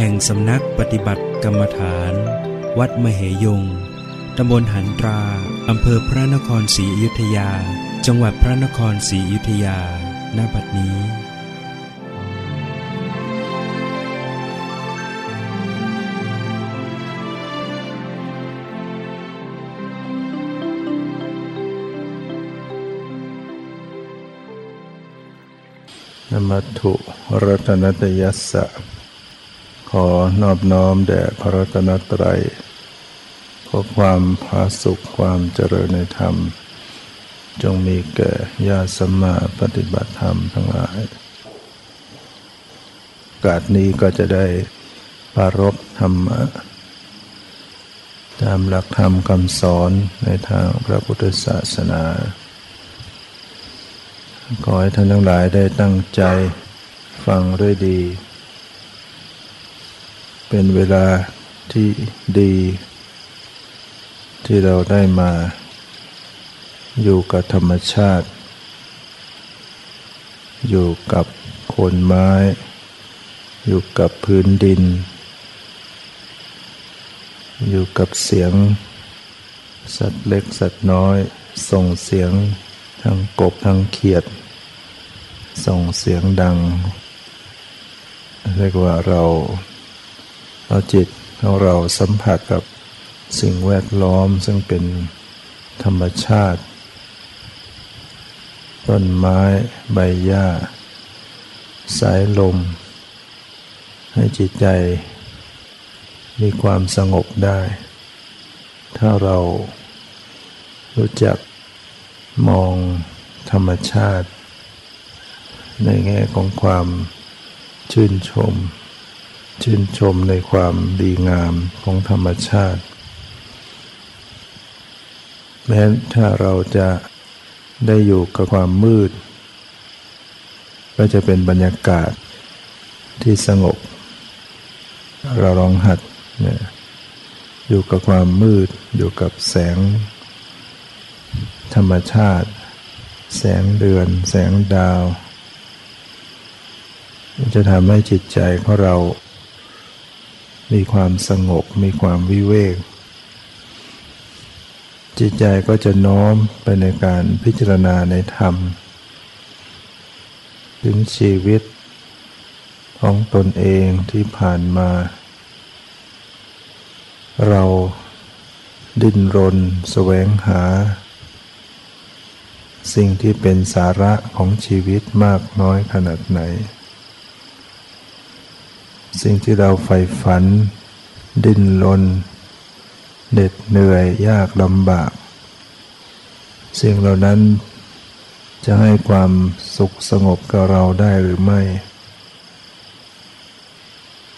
แห่งสำนักปฏิบัติกรรมฐาน วัดมเหยง ตำบลหันตรา อำเภอพระนครศรีอยุธยา จังหวัดพระนครศรีอยุธยา ณ บัดนี้ นมัตถุรัตนตยัสสะ ขอนอบน้อมแด่พระรัตนตรัยขอความผาสุขความเจริญในธรรม จงมีแก่ญาติสมมาปฏิบัติธรรมทั้งหลายกาสนี้ก็จะได้ปรารบธรรมะ ตามหลักธรรมคำสอนในทางพระพุทธศาสนา ขอให้ท่านทั้งหลายได้ตั้งใจฟังด้วยดี เป็นเวลาที่ดี ที่เราได้มา อยู่กับธรรมชาติ อยู่กับโคนไม้ อยู่กับพื้นดิน อยู่กับเสียง สัตว์เล็กสัตว์น้อย ส่งเสียงทั้งกบทั้งเขียด ส่งเสียงดัง เรียกว่าเรา เอาจิตของเราสัมผัสกับสิ่งแวดล้อมซึ่งเป็นธรรมชาติ ต้นไม้ใบหญ้า สายลม ให้จิตใจ มีความสงบได้ ถ้าเรารู้จักมองธรรมชาติ ในแง่ของความชื่นชม ชื่นชมในความดีงามของธรรมชาติ แม้ถ้าเราจะได้อยู่กับความมืด ก็จะเป็นบรรยากาศที่สงบ เราลองหัดเนี่ยอยู่กับความมืด อยู่กับแสง ธรรมชาติ แสงเดือน แสงดาว จะทำให้จิตใจของเรา มีความสงบ มีความวิเวก จิตใจก็จะน้อมไปในการพิจารณาในธรรม ถึงชีวิตของตนเองที่ผ่านมา เราดิ้นรนแสวงหา สิ่งที่เป็นสาระของชีวิตมากน้อยขนาดไหน สิ่งที่เราใฝ่ฝัน ดิ้นรนเหน็ดเหนื่อยยากลำบาก สิ่งเหล่านั้นจะให้ความสุขสงบกับเราได้หรือไม่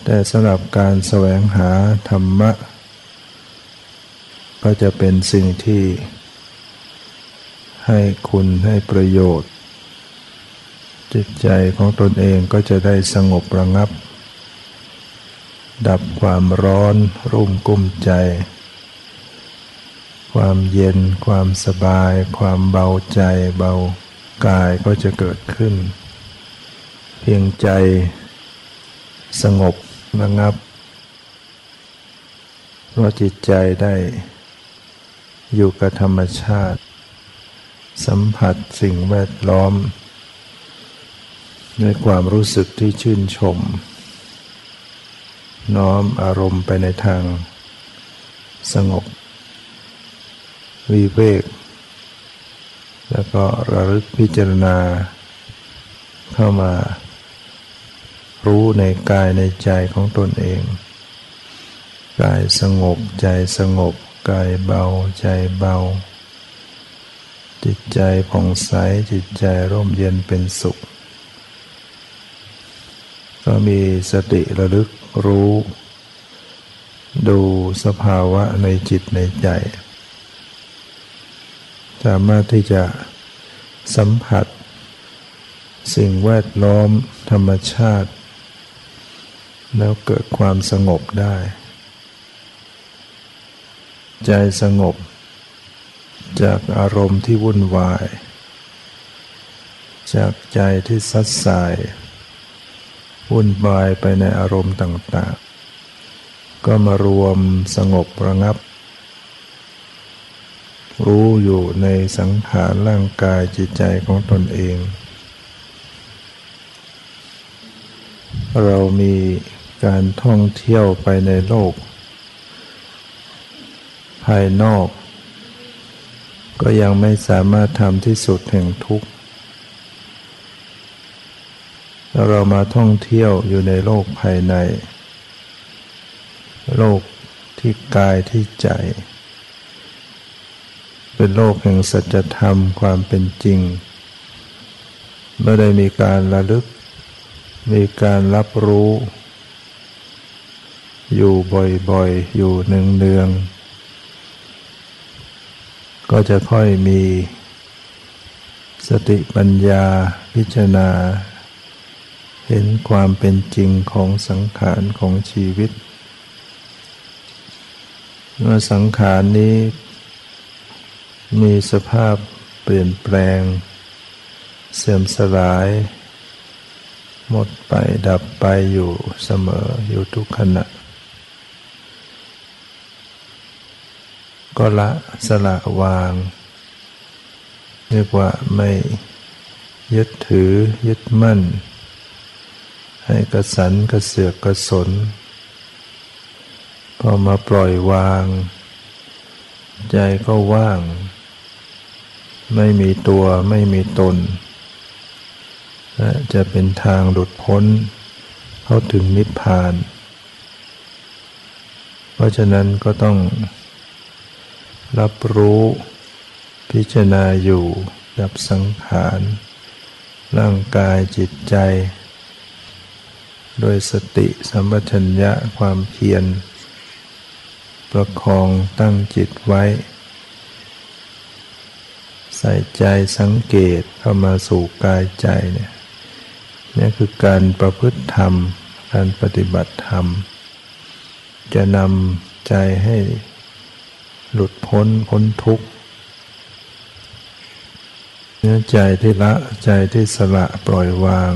แต่สำหรับการแสวงหาธรรมะ ก็จะเป็นสิ่งที่ ให้คุณให้ประโยชน์ จิตใจของตนเองก็จะได้สงบระงับ ดับความร้อนรุ่มกุ้มใจ ความเย็นความสบาย ความเบาใจเบากายก็จะเกิดขึ้น เพียงใจ สงบระงับเพราะจิตใจได้อยู่กับธรรมชาติ สัมผัสสิ่งแวดล้อม ด้วยความรู้สึกที่ชื่นชม น้อมอารมณ์ไปในทางสงบ วิเวก แล้วก็ระลึกพิจารณา เข้ามา รู้ในกายในใจของตนเอง กายสงบใจสงบ กายเบาใจเบา จิตใจผ่องใสจิตใจร่มเย็นเป็นสุข ก็มีสติระลึกรู้ ดูสภาวะในจิตในใจ สามารถที่จะสัมผัส สิ่งแวดล้อมธรรมชาติ แล้วเกิดความสงบได้ ใจสงบ จากอารมณ์ที่วุ่นวาย จากใจที่ซัดสาย วุ่นวายไปในอารมณ์ต่างๆ ก็มารวมสงบระงับ รู้อยู่ในสังขารร่างกายจิตใจของตนเอง เรามีการท่องเที่ยวไปในโลก ภายนอก ก็ยังไม่สามารถทำที่สุดแห่งทุกข์ เรามาท่องเที่ยวอยู่ในโลกภายใน โลกที่กายที่ใจ เป็นโลกแห่งสัจธรรมความเป็นจริง ไม่ได้มีการระลึก มีการรับรู้ อยู่บ่อยๆ อยู่เนืองๆ ก็จะค่อยมีสติปัญญาพิจารณา เห็นความเป็นจริงของสังขารของชีวิตเมื่อสังขารนี้ มีสภาพเปลี่ยนแปลง เสื่อมสลาย หมดไปดับไปอยู่เสมออยู่ทุกขณะ ก็ละสละวาง เรียกว่าไม่ยึดถือยึดมั่น ให้กระสันกระเสือกกระสน พอมาปล่อยวาง ใจก็ว่าง ไม่มีตัวไม่มีตน และจะเป็นทางหลุดพ้น เข้าถึงนิพพาน เพราะฉะนั้นก็ต้อง รับรู้พิจารณาอยู่ดับสังขาร ร่างกายจิตใจ โดยสติสัมปชัญญะความเพียร ประคองตั้งจิตไว้ ใส่ใจสังเกตเข้ามาสู่กายใจเนี่ยนี่คือการประพฤติธรรม การปฏิบัติธรรม จะนำใจให้หลุดพ้นพ้นทุกข์เนื้อใจที่ละใจที่สละปล่อยวาง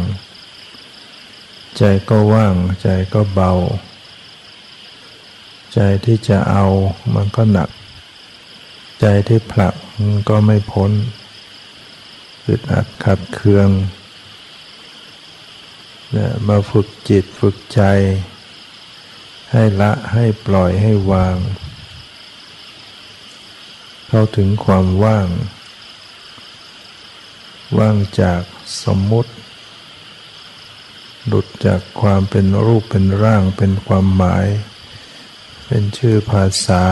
ใจก็ว่าง ใจก็เบา ใจที่จะเอามันก็หนัก ใจที่ผลักมันก็ไม่พ้นอึดอัดขัดเคืองเนี่ยมาฝึกจิตฝึกใจ ให้ละให้ปล่อยให้วาง เข้าถึงความว่าง ว่างจากสมมุติ หลุดจากความเป็นรูปเป็นร่างเป็นความหมาย เป็นชื่อภาษา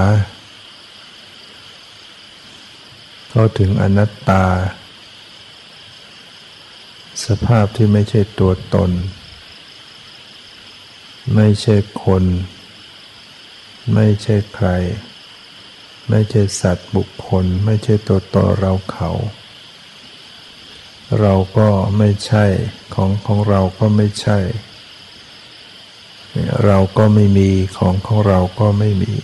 เข้าถึงอนัตตา สภาพที่ไม่ใช่ตัวตน ไม่ใช่คน ไม่ใช่ใคร ไม่ใช่สัตว์บุคคล ไม่ใช่ตัวตนเราเขา เราก็ไม่ใช่ของของเราก็ไม่ใช่ เราก็ไม่มีของของเราก็ไม่มี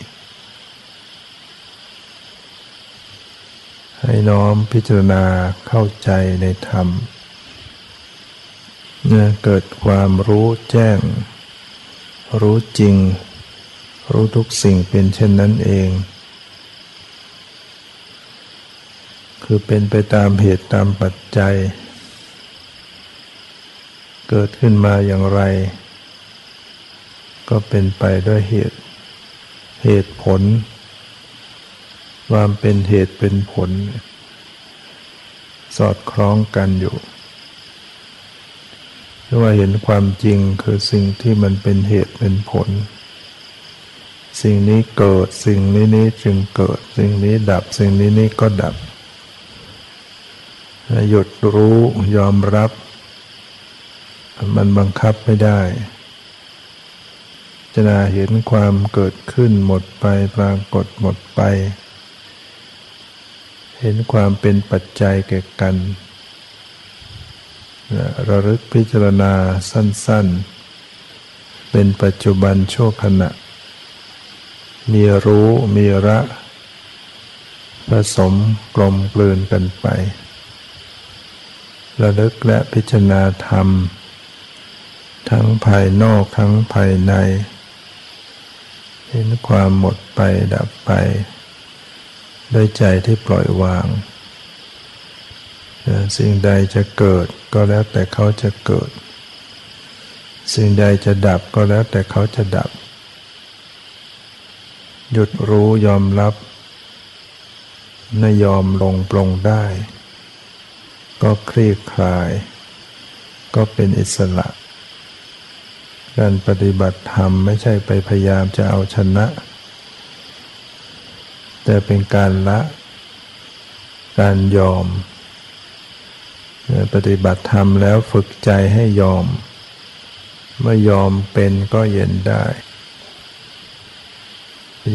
ให้น้อมพิจารณาเข้าใจในธรรมเกิดความรู้แจ้ง รู้จริง รู้ทุกสิ่งเป็นเช่นนั้นเอง คือเป็นไปตามเหตุตามปัจจัย เกิดขึ้นมาอย่างไร ก็เป็นไปด้วยเหตุ เหตุผล ความเป็นเหตุเป็นผล สอดคล้องกันอยู่เรียว่าเห็นความจริงคือสิ่งที่มันเป็นเหตุเป็นผล สิ่งนี้เกิดสิ่งนี้นี้จึงเกิด สิ่งนี้ดับสิ่งนี้นี้ก็ดับ หยุดรู้ยอมรับ มันบังคับไม่ได้จารณาเห็นความเกิดขึ้นหมดไปปรากฏหมดไป เห็นความเป็นปัจจัยแก่กันระลึกพิจารณาสั้น ๆ เป็นปัจจุบันโชคขณะ มีรู้มีระ ผสมกลมกลืนกันไป ระลึกและพิจารณาธรรม ทั้งภายนอกทั้งภายใน เห็นความหมดไปดับไป ด้วยใจที่ปล่อยวาง สิ่งใดจะเกิดก็แล้วแต่เขาจะเกิด สิ่งใดจะดับก็แล้วแต่เขาจะดับ หยุดรู้ยอมรับไม่ยอมลงปลงได้ ก็คลี่คลาย ก็เป็นอิสระ การปฏิบัติธรรมไม่ใช่ไปพยายามจะเอาชนะ แต่เป็นการละ การยอม ปฏิบัติธรรมแล้วฝึกใจให้ยอม เมื่อยอมเป็นก็เย็นได้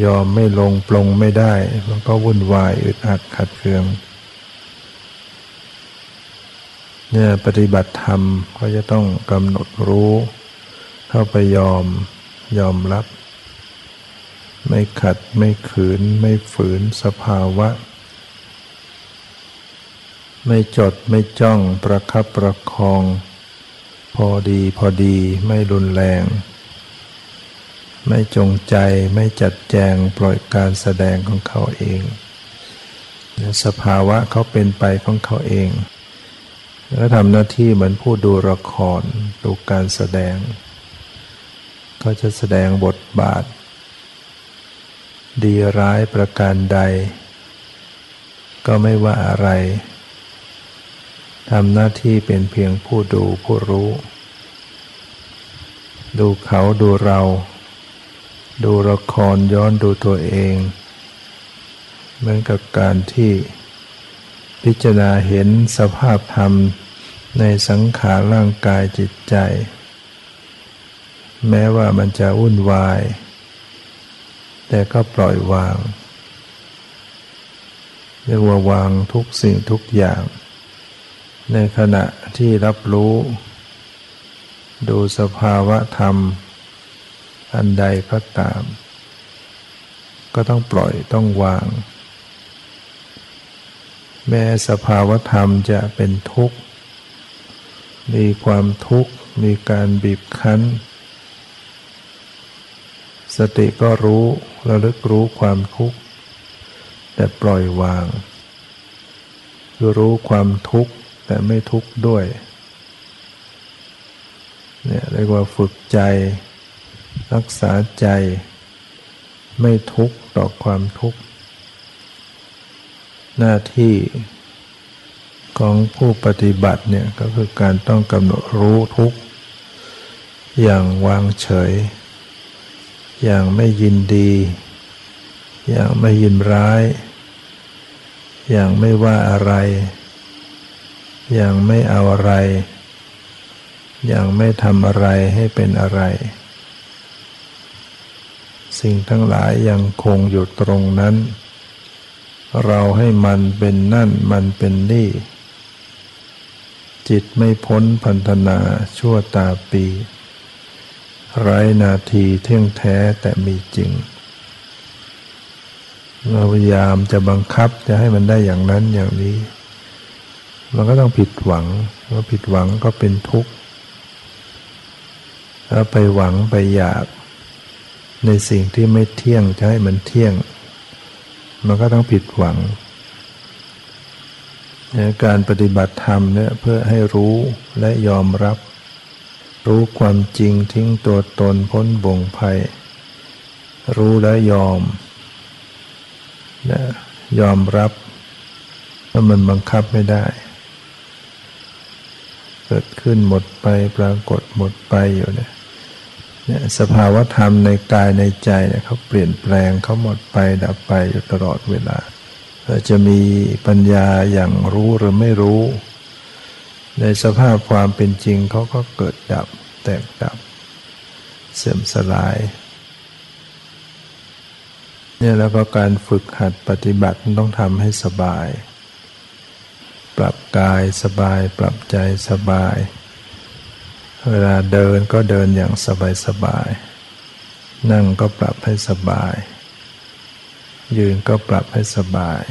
ยอมไม่ลงปลงไม่ได้ มันก็วุ่นวายอึดอัดขัดเคือง เนี่ยปฏิบัติธรรมก็จะต้องกำหนดรู้ เข้าไปยอมยอมรับ ไม่ขัดไม่ขืน ไม่ฝืนสภาวะ ไม่จดไม่จ้องประคับประคอง พอดีพอดีไม่รุนแรง ไม่จงใจไม่จัดแจงปล่อยการแสดงของเขาเอง สภาวะเขาเป็นไปของเขาเอง แล้วทำหน้าที่เหมือนผู้ดูละครดูการแสดงเขาจะแสดงบทบาท ดีร้ายประการใด ก็ไม่ว่าอะไรทำหน้าที่เป็นเพียงผู้ดูผู้รู้ ดูเขาดูเรา ดูละครย้อนดูตัวเอง เหมือนกับการที่ พิจารณาเห็นสภาพธรรมในสังขารร่างกายจิตใจ แม้ว่ามันจะวุ่นวาย แต่ก็ปล่อยวาง เรียกว่าวางทุกสิ่งทุกอย่าง ในขณะที่รับรู้ ดูสภาวะธรรม อันใดก็ตาม ก็ต้องปล่อยต้องวาง แม้สภาวธรรมจะเป็นทุกข์ มีความทุกข์ มีการบีบคั้น สติก็รู้ระลึกรู้ความทุกข์ แต่ปล่อยวาง คือรู้ความทุกข์ แต่ไม่ทุกข์ด้วยเนี่ยเรียกว่าฝึกใจ รักษาใจ ไม่ทุกข์ต่อความทุกข์ หน้าที่ของผู้ปฏิบัติเนี่ยก็คือการต้องกำหนดรู้ทุกอย่างวางเฉย อย่างไม่ยินดี อย่างไม่ยินร้าย อย่างไม่ว่าอะไร อย่างไม่เอาอะไร อย่างไม่ทำอะไรให้เป็นอะไร สิ่งทั้งหลายยังคงอยู่ตรงนั้น เราให้มันเป็นนั่นมันเป็นนี่ จิตไม่พ้นพันธนาชั่วตาปี ไร้นาทีเที่ยงแท้แต่มีจริง เราพยายามจะบังคับจะให้มันได้อย่างนั้นอย่างนี้ มันก็ต้องผิดหวังว่าผิดหวังก็เป็นทุกข์แล้วไปหวังไปอยาก ในสิ่งที่ไม่เที่ยงจะให้มันเที่ยง มันก็ต้องผิดหวังการปฏิบัติธรรมเนี่ยเพื่อให้รู้และยอมรับ รู้ความจริงทิ้งตัวตนพ้นบ่งภัย รู้และยอมนะยอมรับว่ามันบังคับไม่ได้ เกิดขึ้นหมดไปปรากฏหมดไปอยู่เนี่ย เนี่ยสภาวธรรมในกายในใจเนี่ยเขาเปลี่ยนแปลงเขาหมดไปดับไปอยู่ตลอดเวลาจะมีปัญญาอย่างรู้หรือไม่รู้ ในสภาพความเป็นจริงเขาก็เกิดดับ แตกดับ เสื่อมสลายเนี่ยแล้วก็การฝึกหัดปฏิบัติต้องทำให้สบาย ปรับกายสบาย ปรับใจสบาย เวลาเดินก็เดินอย่างสบายสบาย นั่งก็ปรับให้สบาย ยืนก็ปรับให้สบาย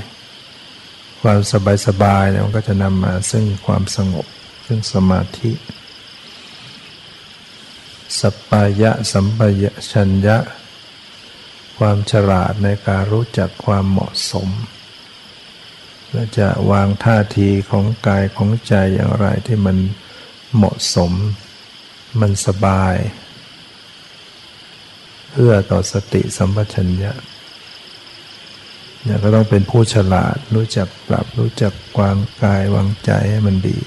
ความสบายสบายเนี่ยมันก็จะนำมาซึ่งความสงบ ซึ่งสมาธิสปายะสัมปยะชัญญะ ความฉลาดในการรู้จักความเหมาะสม และจะวางท่าทีของกายของใจอย่างไรที่มันเหมาะสม มันสบาย เพื่อต่อสติสัมปชัญญะเนี่ยก็ต้องเป็นผู้ฉลาดรู้จักปรับรู้จักวางกายวางใจให้มันดี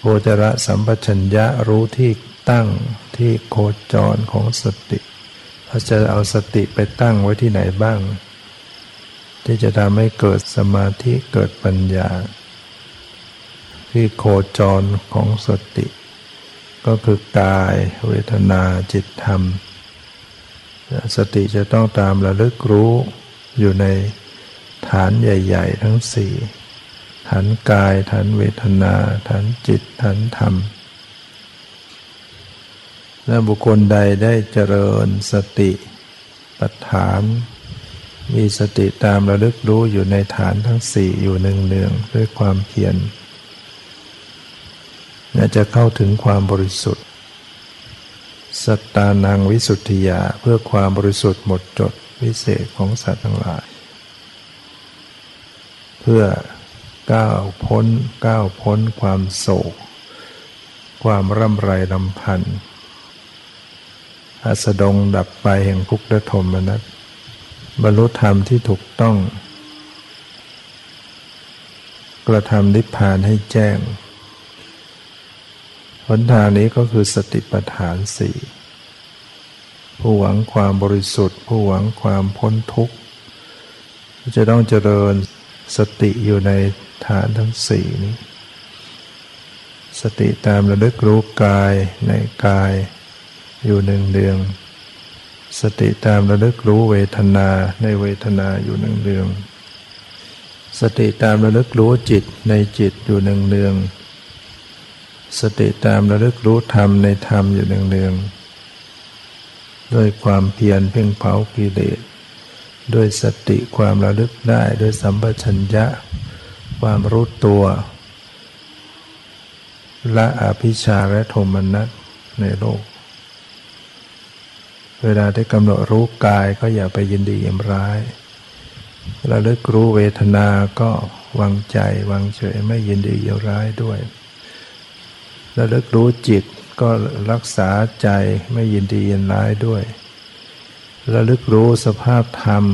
โคจระสัมปชัญญะรู้ที่ตั้งที่โคจรของสติเราจะเอาสติไปตั้งไว้ที่ไหนบ้าง ที่จะทำให้เกิดสมาธิเกิดปัญญา ที่โคจรของสติ ก็คือกายเวทนาจิตธรรม สติจะต้องตามระลึกรู้อยู่ในฐานใหญ่ ๆ ทั้งสี่ฐานกายฐานเวทนาฐานจิตฐานธรรม และบุคคลใดได้เจริญสติปัฏฐาน มีสติตามระลึกรู้อยู่ในฐานทั้งสี่อยู่เนืองๆด้วยความเพียร จะเข้าถึงความบริสุทธิ์สตานังวิสุทธิยาเพื่อความบริสุทธิ์หมดจดวิเศษของสัตว์ทั้งหลาย เพื่อก้าวพ้นก้าวพ้นความโศก ความร่ำไรลำพันธ์อาสดงดับไปแห่งทุกข์และทมนัสบรรลุธรรมที่ถูกต้อง กระทำนิพพานให้แจ้ง หนทางนี้ก็คือสติปัฏฐานสี่ผู้หวังความบริสุทธิ์ ผู้หวังความพ้นทุกข์จะต้องเจริญสติอยู่ในฐานทั้งสี่นี้ สติตามระลึกรู้กายในกายอยู่หนึ่งเดือง สติตามระลึกรู้เวทนาในเวทนาอยู่หนึ่งเดือง สติตามระลึกรู้จิตในจิตอยู่หนึ่งเดือง สติตามระลึกรู้ธรรมในธรรมอยู่หนึ่งเดืองๆด้วยความเพียรเพ่งเผากิเลสด้วยสติความระลึกได้ด้วยสัมปชัญญะ ความรู้ตัวละอภิชาและโทมนัสในโลก เวลาที่กำหนดรู้กายก็อย่าไปยินดียินร้ายระลึกรู้เวทนาก็วางใจวางเฉยไม่ยินดียินร้ายด้วย ระลึกรู้จิตก็รักษาใจไม่ยินดียินร้ายด้วย ระลึกรู้สภาพธรรม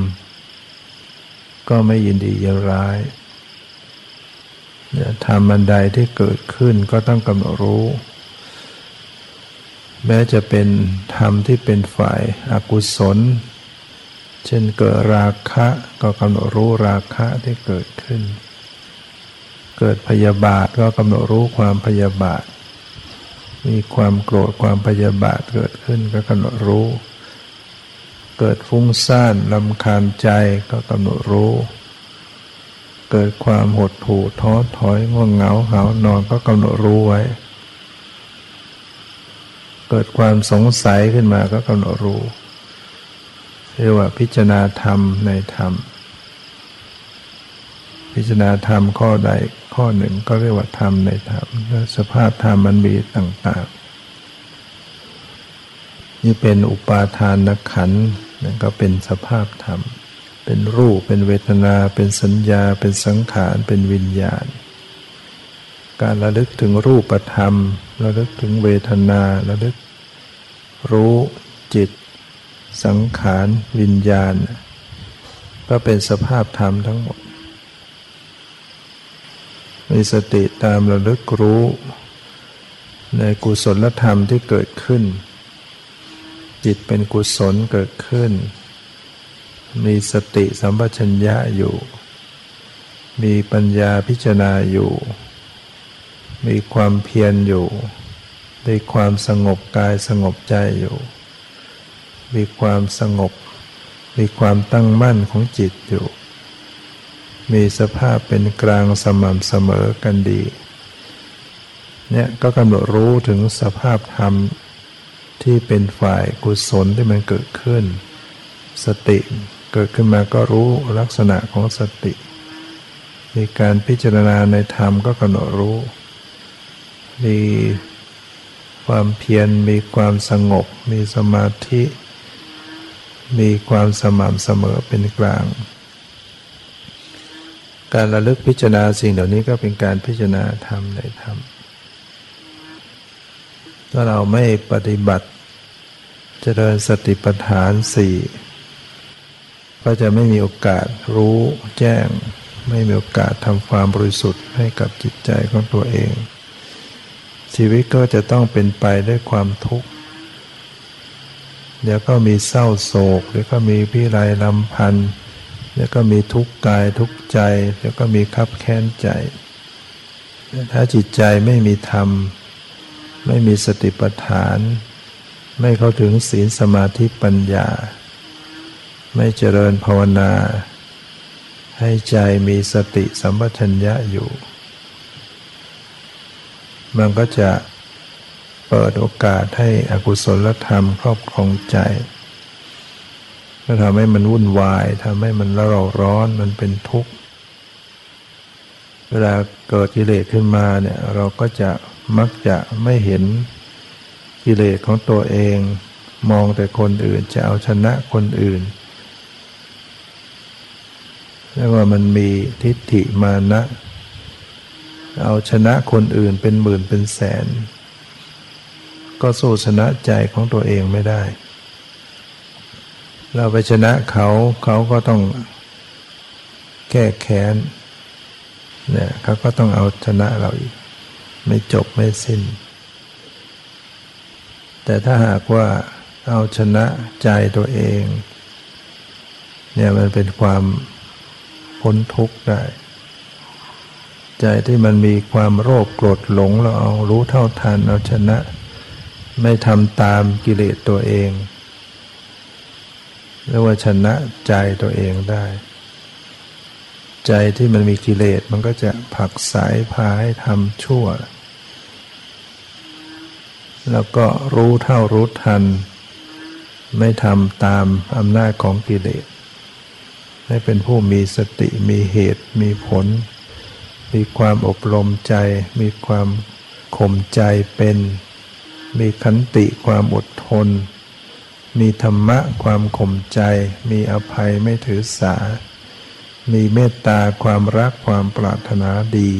ก็ไม่ยินดียินร้ายธรรมอันใดที่เกิดขึ้นก็ต้องกำหนดรู้ แม้จะเป็นธรรมที่เป็นฝ่ายอากุศล เช่นเกิดราคะก็กำหนดรู้ราคะที่เกิดขึ้น เกิดพยาบาทก็กำหนดรู้ความพยาบาท มีความโกรธความพยาบาทเกิดขึ้นก็กำหนดรู้ เกิดฟุ้งซ่านลำคาญใจก็กำหนดรู้ เกิดความหดหู่ท้อถอยง่วงเหงาเหานอนก็กำหนดรู้ไว้ เกิดความสงสัยขึ้นมาก็กำหนดรู้เรียกว่าพิจารณาธรรมในธรรม พิจารณาธรรมข้อใดข้อหนึ่งก็เรียกว่าธรรมในธรรมสภาพธรรมมันมีต่างๆ นี่เป็นอุปาทานขันนั่นก็เป็นสภาพธรรม เป็นรูปเป็นเวทนา เป็นสัญญา เป็นสังขาร เป็นวิญญาณ การระลึกถึงรูปธรรมระลึกถึงเวทนาระลึก รู้จิต สังขาร วิญญาณ ก็เป็นสภาพธรรมทั้งหมด มีสติตามระลึกรู้ ในกุศลธรรมที่เกิดขึ้น จิตเป็นกุศลเกิดขึ้น มีสติสัมปชัญญะอยู่ มีปัญญาพิจารณาอยู่ มีความเพียรอยู่มีความสงบกายสงบใจอยู่ มีความสงบ มีความตั้งมั่นของจิตอยู่ มีสภาพเป็นกลางสม่ำเสมอกันดี เนี่ยก็กำหนดรู้ถึงสภาพธรรมที่เป็นฝ่ายกุศลที่มันเกิดขึ้น สติเกิดขึ้นมาก็รู้ลักษณะของสติ มีการพิจารณาในธรรมก็กำหนดรู้ มีความเพียรมีความสงบ มีสมาธิ มีความสม่ำเสมอเป็นกลาง การระลึกพิจารณาสิ่งเหล่านี้ก็เป็นการพิจารณาธรรมในธรรม ถ้าเราไม่ปฏิบัติจเจริญสติปัฏฐานสี่ก็จะไม่มีโอกาสรู้แจ้ง ไม่มีโอกาสทำความบริสุทธิ์ให้กับจิตใจของตัวเอง ชีวิตก็จะต้องเป็นไปด้วยความทุกข์เดี๋ยวก็มีเศร้าโศกเดี๋ยวก็มีพิไรลำพันธ์ เดี๋ยวก็มีทุกข์กายทุกข์ใจ เดี๋ยวก็มีคับแค้นใจ ถ้าจิตใจไม่มีธรรม ไม่มีสติปัฏฐาน ไม่เข้าถึงศีลสมาธิปัญญา ไม่เจริญภาวนา ให้ใจมีสติสัมปชัญญะอยู่ มันก็จะเปิดโอกาสให้อกุศลธรรมครอบครองใจ ก็ทำให้มันวุ่นวายทำให้มันระเราร้อนมันเป็นทุกข์เวลาเกิดกิเลสขึ้นมาเนี่ยเราก็จะมักจะไม่เห็นกิเลสของตัวเอง มองแต่คนอื่นจะเอาชนะคนอื่นเรียกว่ามันมีทิฏฐิมานะ เอาชนะคนอื่นเป็นหมื่นเป็นแสน ก็สู้ชนะใจของตัวเองไม่ได้ เราไปชนะเขาเขาก็ต้องแก้แค้นเนี่ยเขาก็ต้องเอาชนะเราอีก ไม่จบไม่สิ้น แต่ถ้าหากว่าเอาชนะใจตัวเอง เนี่ยมันเป็นความพ้นทุกข์ได้ ใจที่มันมีความโรคโกรธหลงเราเอารู้เท่าทันเอาชนะ ไม่ทำตามกิเลสตัวเอง เรียกว่าชนะใจตัวเองได้ ใจที่มันมีกิเลสมันก็จะผักสายพาให้ทำชั่ว แล้วก็รู้เท่ารู้ทัน ไม่ทำตามอำนาจของกิเลส ให้เป็นผู้มีสติมีเหตุมีผล มีความอบรมใจ มีความข่มใจเป็น มีขันติความอดทน มีธรรมะความข่มใจ มีอภัยไม่ถือสา มีเมตตาความรักความปรารถนาดี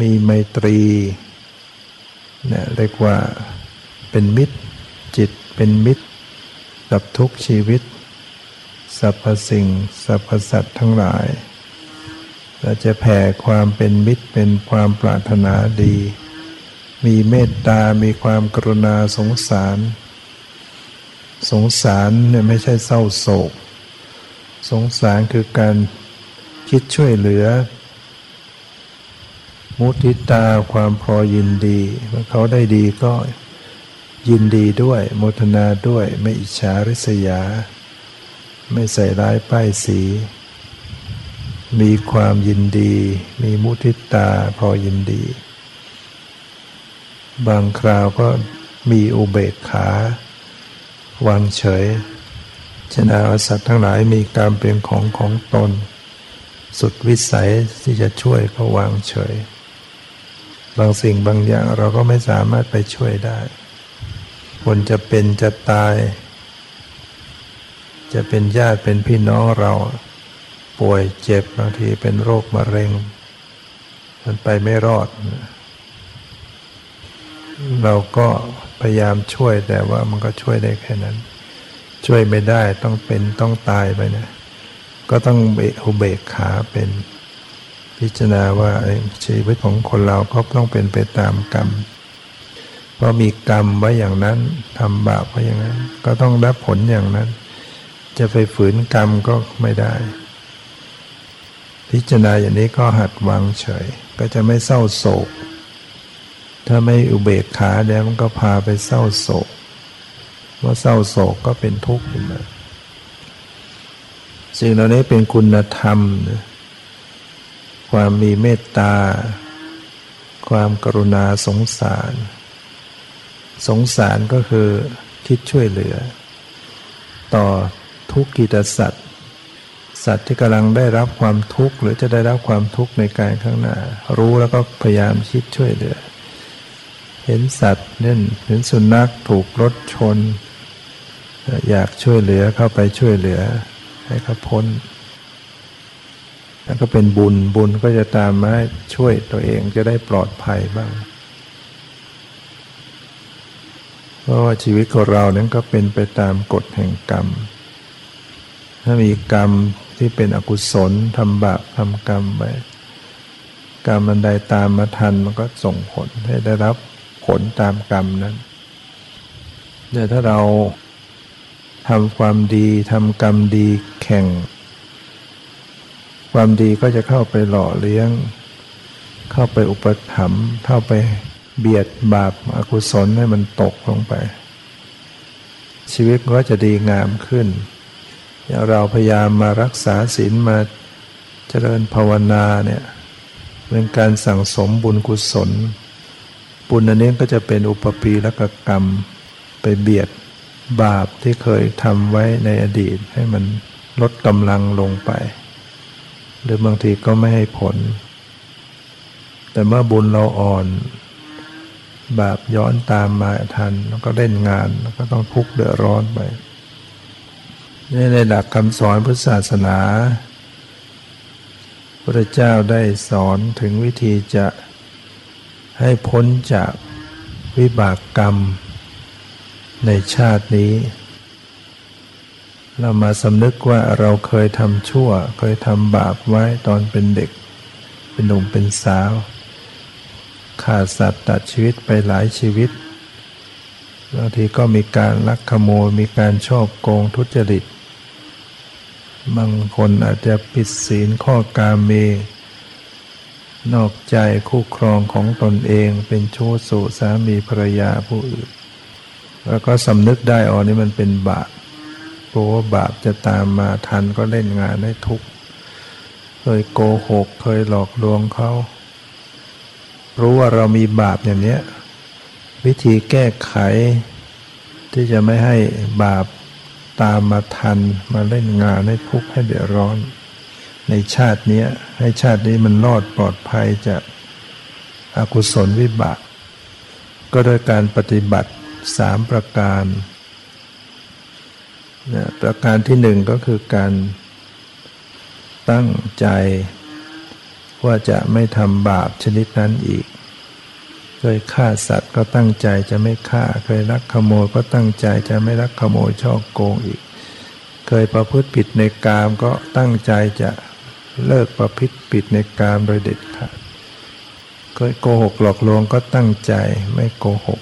มีไมตรีเนี่ยเรียกว่าเป็นมิตร จิตเป็นมิตร กับทุกชีวิตสรรพสิ่งสรรพสัตว์ทั้งหลายเราจะแผ่ความเป็นมิตรเป็นความปรารถนาดี มีเมตตา มีความกรุณาสงสาร สงสารเนี่ยไม่ใช่เศร้าโศก สงสารคือการคิดช่วยเหลือ มุทิตาความพอยินดีเมื่อเขาได้ดีก็ยินดีด้วยโมทนาด้วยไม่อิจฉาริษยา ไม่ใส่ร้ายป้ายสี มีความยินดี มีมุทิตาพอยินดี บางคราวก็มีอุเบกขา วางเฉยชนะสัตว์ทั้งหลายมีการเป็นของของตน สุดวิสัยที่จะช่วยก็วางเฉย บางสิ่งบางอย่างเราก็ไม่สามารถไปช่วยได้ คนจะเป็นจะตาย จะเป็นญาติเป็นพี่น้องเรา ป่วยเจ็บบางทีเป็นโรคมะเร็ง มันไปไม่รอด เราก็ ยายามช่วยแต่ว่ามันก็ช่วยได้แค่นั้น ช่วยไม่ได้ต้องเป็นต้องตายไปนะก็ต้องเบอุเบกขาเป็น พิจารณาว่าชีวิตของคนเราก็ต้องเป็นไปตามกรรมเพราะมีกรรมไว้อย่างนั้นทำบาปไว้อย่างนั้น ก็ต้องรับผลอย่างนั้น จะไปฝืนกรรมก็ไม่ได้ พิจารณาอย่างนี้ก็หัดวางเฉย ก็จะไม่เศร้าโศก ถ้าไม่อุเบกขาเดี๋ยวมันก็พาไปเศร้าโศกว่าเศร้าโศกก็เป็นทุกข์ขึ้นมาสิ่งเหล่านี้เป็นคุณธรรมความมีเมตตา ความกรุณาสงสาร สงสารก็คือคิดช่วยเหลือ ต่อทุกกิจสัตว์สัตว์ที่กำลังได้รับความทุกข์หรือจะได้รับความทุกข์ในการข้างหน้า รู้แล้วก็พยายามคิดช่วยเหลือ เห็นสัตว์เน่นเห็นสุนัขถูกรถชน อยากช่วยเหลือเข้าไปช่วยเหลือ ให้เขาพ้นแล้วก็เป็นบุญบุญก็จะตามมาช่วยตัวเองจะได้ปลอดภัยบ้าง เพราะว่าชีวิตของเรานั้นก็เป็นไปตามกฎแห่งกรรม ถ้ามีกรรมที่เป็นอกุศลทำบาปทำกรรมไปกรรมมันใดตามมาทันมันก็ส่งผลให้ได้รับ ผลตามกรรมนั้นแต่ถ้าเราทำความดีทำกรรมดีแข่ง ความดีก็จะเข้าไปหล่อเลี้ยง เข้าไปอุปถัมภ์เข้าไปเบียดบาปอากุศลให้มันตกลงไป ชีวิตก็จะดีงามขึ้นอย่างเราพยายามมารักษาศีลมาเจริญภาวนาเนี่ยเป็นการสั่งสมบุญกุศล บุญอันนี้ก็จะเป็นอุปปีและกกรรมไปเบียดบาปที่เคยทำไว้ในอดีตให้มันลดกำลังลงไป หรือบางทีก็ไม่ให้ผล แต่เมื่อบุญเราอ่อน บาปย้อนตามมาทัน แล้วก็เล่นงานแล้วก็ต้องทุกข์เดือดร้อนไปนี่ในหลักคำสอนพุทธศาสนาพระเจ้าได้สอนถึงวิธีจะ ให้พ้นจากวิบากกรรม ในชาตินี้ เรามาสำนึกว่าเราเคยทำชั่ว เคยทำบาปไว้ตอนเป็นเด็ก เป็นหนุ่มเป็นสาว ขาดสัตว์ตัดชีวิตไปหลายชีวิตบางทีก็มีการลักขโมยมีการชอบโกงทุจริต บางคนอาจจะผิดศีลข้อกาเม นอกใจคู่ครองของตนเองเป็นชู้สู่สามีภรรยาผู้อื่น แล้วก็สำนึกได้อ๋อนี่มันเป็นบาปเพราะว่าบาปจะตามมาทันก็เล่นงานได้ทุกเคยโกหกเคยหลอกลวงเขา รู้ว่าเรามีบาปอย่างนี้วิธีแก้ไข ที่จะไม่ให้บาปตามมาทันมาเล่นงานให้ทุกข์ให้เดือดร้อน ในชาตินี้ให้ชาตินี้มันรอดปลอดภัยจากอากุศลวิบาก ก็โดยการปฏิบัติสามประการนะประการที่หนึ่งก็คือการตั้งใจว่าจะไม่ทำบาปชนิดนั้นอีก เคยฆ่าสัตว์ก็ตั้งใจจะไม่ฆ่า เคยรักขโมยก็ตั้งใจจะไม่รักขโมยช่อโกงอีก เคยประพฤติผิดในกามก็ตั้งใจจะ เลิกประพฤติผิดในกามโดยเด็ดขาดเคยโกหกหลอกลวงก็ตั้งใจไม่โกหก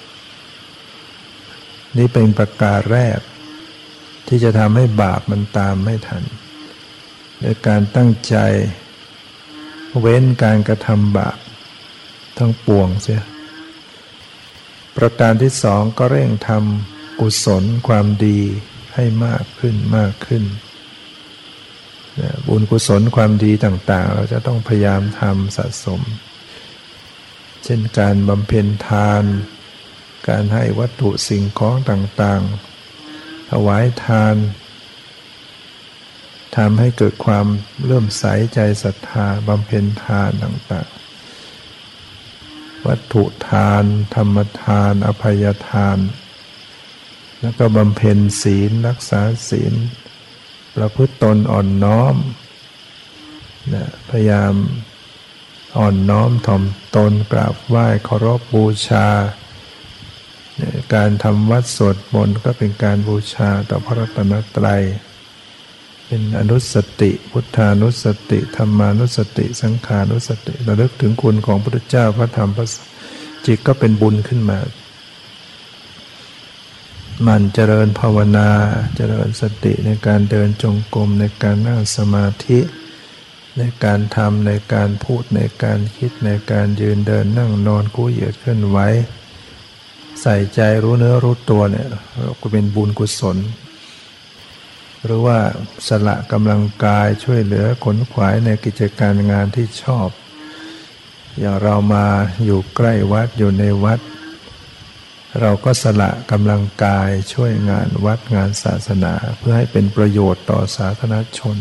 นี่เป็นประการแรก ที่จะทำให้บาปมันตามไม่ทันโดยการตั้งใจ เว้นการกระทำบาปทั้งปวงเสีย ประการที่สองก็เร่งทำกุศลความดีให้มากขึ้นมากขึ้น บุญกุศลความดีต่าง ๆ เราจะต้องพยายามทำสะสม เช่นการบำเพ็ญทาน การให้วัตถุสิ่งของต่างๆ ถวายทานทำให้เกิดความเลื่มใสใจศรัทธาบำเพ็ญทานต่าง ๆ วัตถุทาน ธรรมทาน อภัยทาน แล้วก็บำเพ็ญศีลรักษาศีล ประพฤติตนอ่อนน้อมนะพยายามอ่อนน้อมถ่อมตนกราบไหว้เคารพบูชา การทำวัดสวดมนต์ก็เป็นการบูชาต่อพระรัตนตรัย เป็นอนุสติ พุทธานุสติธรรมานุสติ สังขานุสติระลึกถึงคุณของพระพุทธเจ้าพระธรรมพระจิตก็เป็นบุญขึ้นมา มันเจริญภาวนา เจริญสติในการเดินจงกรมในการนั่งสมาธิ ในการทำในการพูดในการคิดในการยืนเดินนั่งนอนกู้เหยียดเคลื่อนไหวใส่ใจรู้เนื้อรู้ตัวเนี่ยก็เป็นบุญกุศล หรือว่าสละกำลังกายช่วยเหลือขนขวายในกิจการงานที่ชอบ อย่างเรามาอยู่ใกล้วัดอยู่ในวัด เราก็สละกำลังกายช่วยงานวัดงานศาสนาเพื่อให้เป็นประโยชน์ต่อสาธารณชน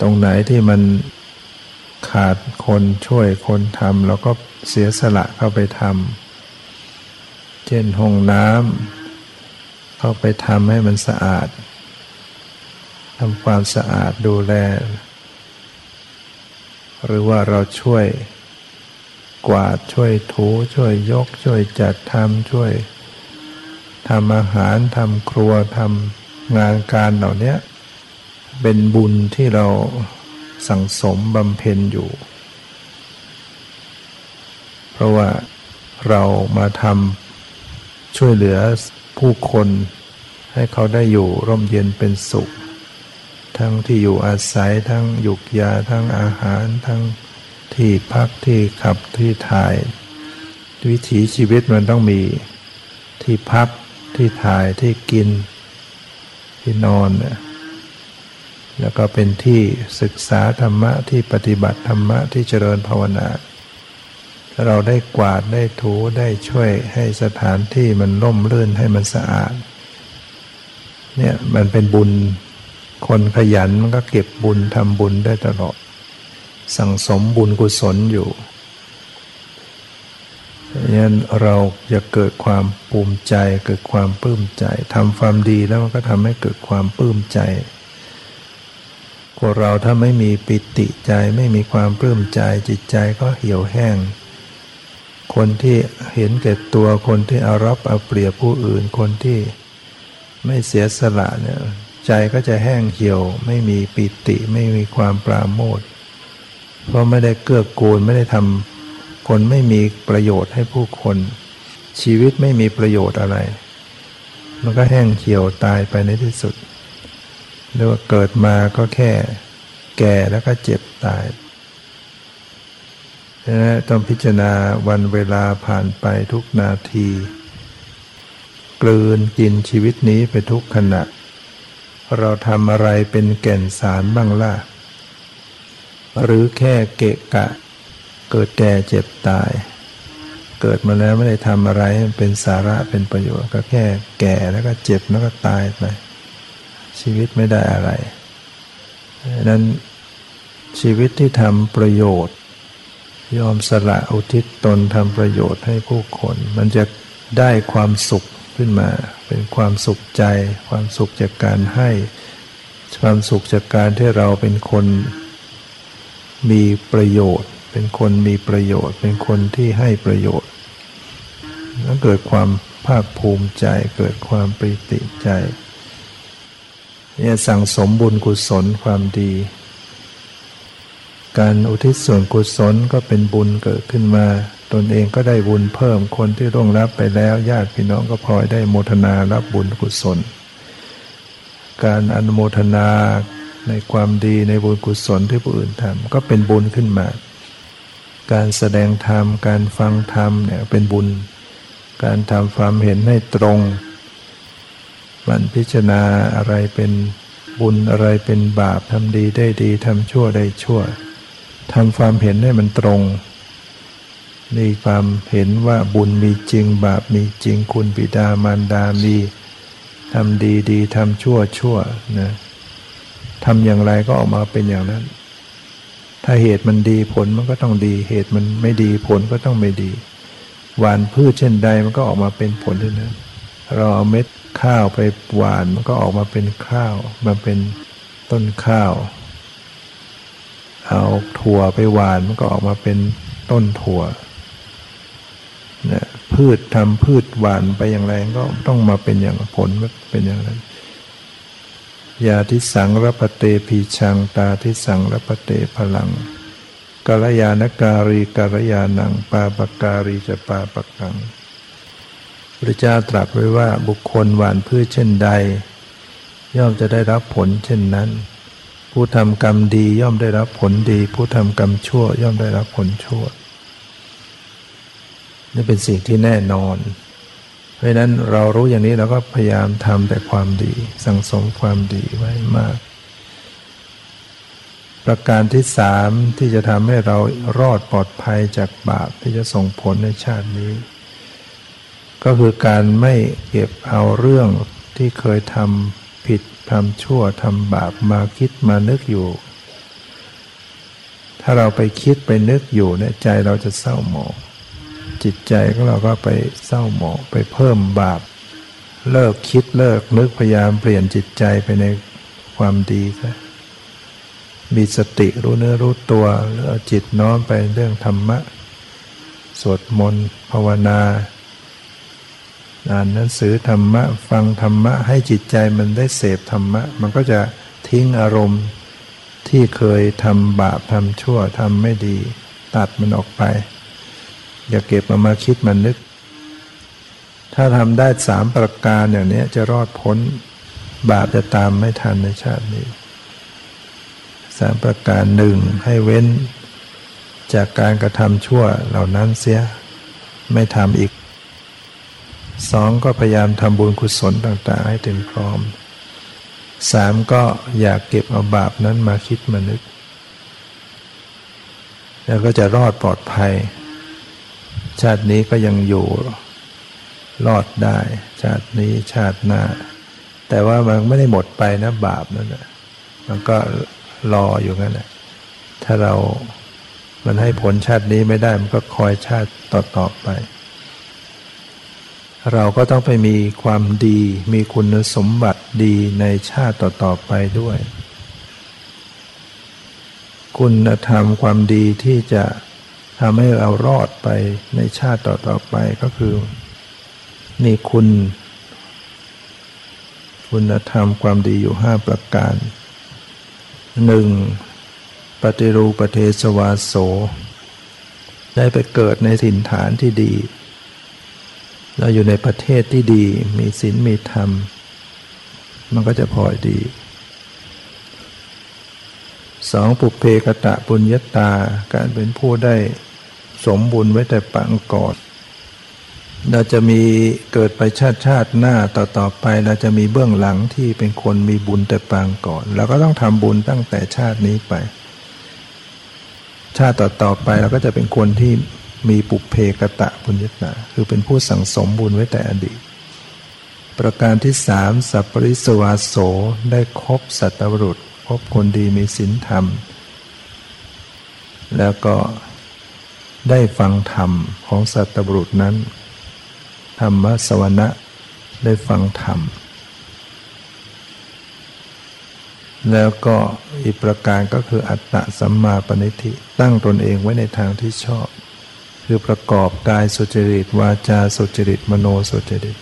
ตรงไหนที่มันขาดคนช่วยคนทำเราก็เสียสละเข้าไปทำเช่นห้องน้ำเข้าไปทำให้มันสะอาดทำความสะอาดดูแล หรือว่าเราช่วย กวาดช่วยถูช่วยยก ช่วยจัดทำช่วยทำอาหารทำครัวทำงานการเหล่านี้เป็นบุญที่เราสั่งสมบำเพ็ญอยู่ เพราะว่าเรามาทำช่วยเหลือผู้คนให้เขาได้อยู่ร่มเย็นเป็นสุข ทั้งที่อยู่อาศัยทั้งหยุกยาทั้งอาหารทั้ง ที่พักที่ขับที่ถ่าย วิถีชีวิตมันต้องมีที่พักที่ถ่ายที่กิน ที่นอน แล้วก็เป็นที่ศึกษาธรรมะที่ปฏิบัติธรรมะที่เจริญภาวนาเราได้กวาดได้ถูได้ช่วยให้สถานที่มันร่มรื่นให้มันสะอาด เนี่ยมันเป็นบุญคนขยันมันก็เก็บบุญทำบุญได้ตลอด สั่งสมบุญกุศลอยู่ดังนั้นเราจะเกิดความภูมิใจ เกิดความปลื้มใจทำความดีแล้วมันก็ทำให้เกิดความปลื้มใจคนเราถ้าไม่มีปิติใจไม่มีความปลื้มใจจิตใจก็เหี่ยวแห้ง คนที่เห็นแก่ตัวคนที่เอารับเอาเปรียบผู้อื่นคนที่ไม่เสียสละเนี่ยใจก็จะแห้งเหี่ยว ไม่มีปิติไม่มีความปราโมท เพราะไม่ได้เกื้อกูลไม่ได้ทำคนไม่มีประโยชน์ให้ผู้คน ชีวิตไม่มีประโยชน์อะไร มันก็แห้งเหี่ยวตายไปในที่สุดเรียกว่าเกิดมาก็แค่ แก่แล้วก็เจ็บตายนะต้องพิจารณาวันเวลาผ่านไปทุกนาที กลืนกินชีวิตนี้ไปทุกขณะ เราทำอะไรเป็นแก่นสารบ้างล่ะ หรือแค่เกะกะ เกิดแก่เจ็บตาย เกิดมาแล้วไม่ได้ทำอะไรเป็นสาระเป็นประโยชน์ก็แค่แก่แล้วก็เจ็บแล้วก็ตายไปชีวิตไม่ได้อะไรนั้นชีวิตที่ทำประโยชน์ ยอมสละอุทิศตนทำประโยชน์ให้ผู้คน มันจะได้ความสุขขึ้นมา เป็นความสุขใจ ความสุขจากการให้ ความสุขจากการที่เราเป็นคน มีประโยชน์ เป็นคนมีประโยชน์ เป็นคนที่ให้ประโยชน์ แล้วเกิดความภาคภูมิใจ เกิดความปริติใจเนี่ยสั่งสมบุญกุศลความดี การอุทิศส่วนกุศลก็เป็นบุญเกิดขึ้นมา ตนเองก็ได้บุญเพิ่มคนที่ร่วงรับไปแล้ว ญาติพี่น้องก็พลอยได้โมทนารับบุญกุศล การอนุโมทนา ในความดีในบุญกุศลที่ผู้อื่นทำก็เป็นบุญขึ้นมา การแสดงธรรม การฟังธรรมเนี่ยเป็นบุญ การทำความเห็นให้ตรง มันพิจารณาอะไรเป็นบุญอะไรเป็นบาปทำดีได้ดีทำชั่วได้ชั่วทำความเห็นให้มันตรงมีความเห็นว่าบุญมีจริง บาปมีจริงคุณบิดามารดามีทำดีดีทำชั่วชั่วนะ ทำอย่างไรก็ออกมาเป็นอย่างนั้น ถ้าเหตุมันดีผลมันก็ต้องดี เหตุมันไม่ดีผลก็ต้องไม่ดี หวานพืชเช่นใดมันก็ออกมาเป็นผลด้วยนะเราเอาเม็ดข้าวไปหวานมันก็ออกมาเป็นข้าวมาเป็นต้นข้าว เอาถั่วไปหวานมันก็ออกมาเป็นต้นถั่วเนี่ยพืชทำพืชหวานไปอย่างไรก็ต้องมาเป็นอย่างผลเป็นอย่างนั้น ยาทิสังรปเตพีชังตาทิสังรปเตพลังกาลยานการีกาลยานังปาปการีจะปาปกังพระเจ้าตรัสไว้ว่าบุคคลหวานพืชเช่นใด ย่อมจะได้รับผลเช่นนั้น ผู้ทำกรรมดีย่อมได้รับผลดี ผู้ทำกรรมชั่วย่อมได้รับผลชั่วนี่เป็นสิ่งที่แน่นอน เพราะนั้นเรารู้อย่างนี้เราก็พยายามทำแต่ความดี สั่งสมความดีไว้มาก ประการที่สามที่จะทำให้เรารอดปลอดภัยจากบาปที่จะส่งผลในชาตินี้ ก็คือการไม่เก็บเอาเรื่องที่เคยทำผิดทำชั่วทำบาปมาคิดมานึกอยู่ ถ้าเราไปคิดไปนึกอยู่เนี่ยใจเราจะเศร้าหมอง จิตใจของเราก็ไปเศร้าหมองไปเพิ่มบาป เลิกคิดเลิกนึกพยายามเปลี่ยนจิตใจไปในความดีซะมีสติรู้เนื้อรู้ตัวแล้วจิตน้อมไปเรื่องธรรมะ สวดมนต์ภาวนาอ่านหนังสือธรรมะ ฟังธรรมะ ให้จิตใจมันได้เสพธรรมะ มันก็จะทิ้งอารมณ์ที่เคยทำบาปทำชั่วทำไม่ดี ตัดมันออกไป อย่าเก็บมามาคิดมันนึก ถ้าทำได้สามประการอย่างนี้จะรอดพ้น บาปจะตามไม่ทันในชาตินี้สามประการหนึ่งให้เว้น จากการกระทำชั่วเหล่านั้นเสียไม่ทำอีกสองก็พยายามทำบุญกุศลต่าง ๆ ให้ถึงพร้อมสามก็อยากเก็บเอาบาปนั้นมาคิดมานึก แล้วก็จะรอดปลอดภัย ชาตินี้ก็ยังอยู่รอดได้ ชาตินี้ชาติหน้า แต่ว่ามันไม่ได้หมดไปนะบาปนั่นนะมันก็รออยู่งั้นแหละถ้าเรามันให้ผลชาตินี้ไม่ได้มันก็คอยชาติต่อๆไป เราก็ต้องไปมีความดี มีคุณสมบัติดีในชาติต่อๆไปด้วย คุณธรรมความดีที่จะ ทำให้เรารอดไปในชาติต่อๆไปก็คือ มีคุณ คุณธรรมความดีอยู่ห้าประการหนึ่งปฏิรูปเทสวาโส ได้ไปเกิดในถิ่นฐานที่ดี เราอยู่ในประเทศที่ดี มีศีลมีธรรม มันก็จะพอดีสองปุเพกตะปุญญาตาการเป็นผู้ได้ สมบุญไว้แต่ปังก่อนเราจะมีเกิดไปชาติชาติหน้าต่อต่อไปเราจะมีเบื้องหลังที่เป็นคนมีบุญแต่ปางก่อนเราก็ต้องทำบุญตั้งแต่ชาตินี้ไป ชาติต่อต่อไปเราก็จะเป็นคนที่มีปุเพกตะบุญญาตาคือเป็นผู้สั่งสมบุญไว้แต่อดีต ประการที่สามสัพปริสวาโสได้ครบสัตวรุษพบคนดีมีศีลธรรม แล้วก็ ได้ฟังธรรมของสัตวรุษนั้น ธรรมสวนะได้ฟังธรรม แล้วก็อีกประการก็คืออัตตะสัมมาปณิธิตั้งตนเองไว้ในทางที่ชอบ คือประกอบกายสุจริต วาจาสุจริต มโนสุจริต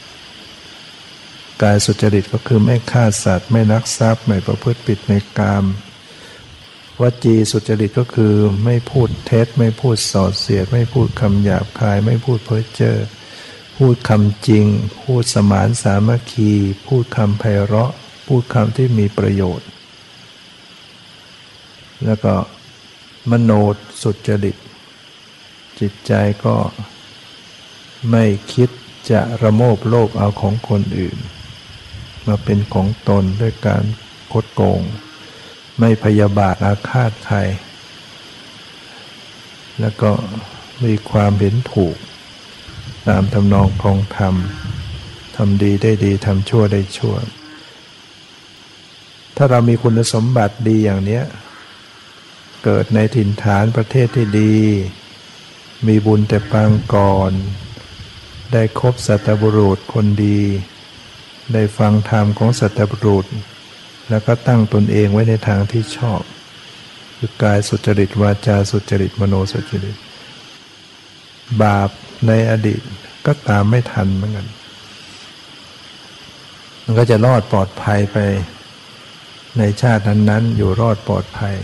กายสุจริตก็คือไม่ฆ่าสัตว์ไม่นักทรัพย์ไม่ประพฤติผิดในกาม วจีสุจริตก็คือไม่พูดเท็จ ไม่พูดส่อเสียด ไม่พูดคำหยาบคาย ไม่พูดเพ้อเจ้อพูดคำจริง พูดสมานสามัคคี พูดคำไพเราะ พูดคำที่มีประโยชน์ แล้วก็มโนสุจริต จิตใจก็ไม่คิดจะระโมบโลภเอาของคนอื่น มาเป็นของตนด้วยการคดโกง ไม่พยาบาทอาฆาตใคร แล้วก็มีความเห็นถูก ตามทำนองคองธรรมทำดีได้ดีทำชั่วได้ชั่ว ถ้าเรามีคุณสมบัติดีอย่างเนี้ย เกิดในถิ่นฐานประเทศที่ดี มีบุญแต่ปางก่อน ได้คบสัตบุรุษคนดี ได้ฟังธรรมของสัตบุรุษ แล้วก็ตั้งตนเองไว้ในทางที่ชอบ คือกายสุจริตวาจาสุจริตมโนสุจริต บาปในอดีตก็ตามไม่ทันเหมือนกัน มันก็จะรอดปลอดภัยไปในชาตินั้นๆ อยู่รอดปลอดภัย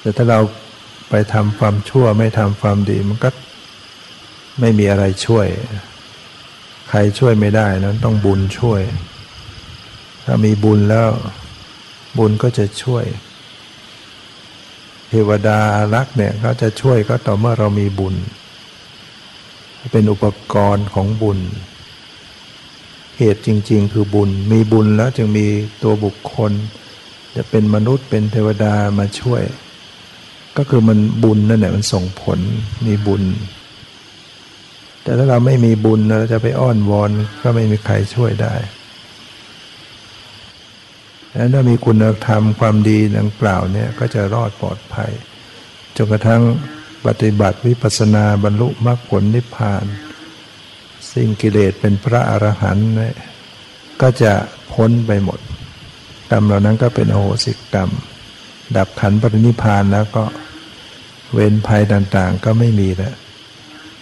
แต่ถ้าเราไปทำความชั่วไม่ทำความดี มันก็ไม่มีอะไรช่วย ใครช่วยไม่ได้นั้นต้องบุญช่วย ถ้ามีบุญแล้ว บุญก็จะช่วย เทวดารักเนี่ยเขาจะช่วยก็ต่อเมื่อเรามีบุญ เป็นอุปกรณ์ของบุญ เหตุจริง ๆ คือบุญ มีบุญแล้วจึงมีตัวบุคคล จะเป็นมนุษย์เป็นเทวดามาช่วย ก็คือมันบุญนั่นแหละมันส่งผลมีบุญแต่ถ้าเราไม่มีบุญเราจะไปอ้อนวอนก็ไม่มีใครช่วยได้ แล้วถ้ามีคุณธรรมความดีดังกล่าวเนี่ยก็จะรอดปลอดภัยจนกระทั่งปฏิบัติวิปัสนาบรรลุมรรคผลนิพพาน สิ่งกิเลสเป็นพระอรหันต์ก็จะพ้นไปหมด กรรมเหล่านั้นก็เป็นโอโหสิกรรม ดับขันปรินิพานแล้วก็เว้นภัยต่างๆ ก็ไม่มีแล้ว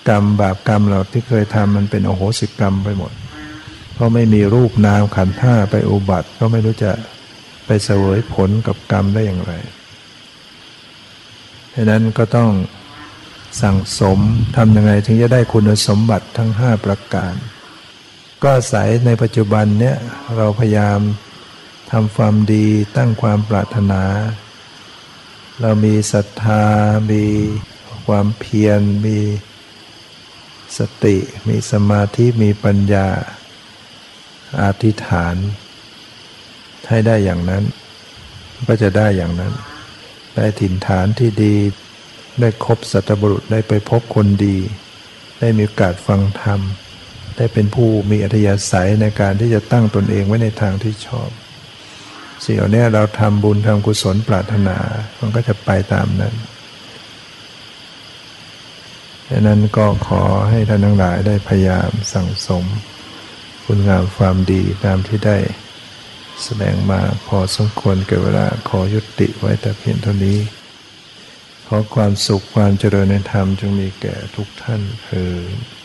กรรมบาปกรรมเราที่เคยทำมันเป็นโอโหสิกรรมไปหมด เพราะไม่มีรูปนามขันธ์ห้าไปอุบัติก็ไม่รู้จะ ไปเสวยผลกับกรรมได้อย่างไรดังนั้นก็ต้องสั่งสมทำยังไงถึงจะได้คุณสมบัติทั้งห้าประการ ก็อาศัยในปัจจุบันเนี้ยเราพยายามทำความดีตั้งความปรารถนา เรามีศรัทธา มีความเพียร มีสติ มีสมาธิ มีปัญญา อธิษฐาน ให้ได้อย่างนั้น ก็จะได้อย่างนั้น ได้ถิ่นฐานที่ดี ได้คบสัตบุรุษได้ไปพบคนดี ได้มีโอกาสฟังธรรม ได้เป็นผู้มีอัธยาศัยในการที่จะตั้งตนเองไว้ในทางที่ชอบ สิ่งเหล่านี้เราทำบุญทำกุศลปรารถนา มันก็จะไปตามนั้นดังนั้นก็ขอให้ท่านทั้งหลายได้พยายามสั่งสม คุณงามความดีตามที่ได้ แสดงมาพอสมควรเกิดเวลาขอยุติไว้แต่เพียงเท่านี้ขอความสุขความเจริญในธรรมจงมีแก่ทุกท่านเถิด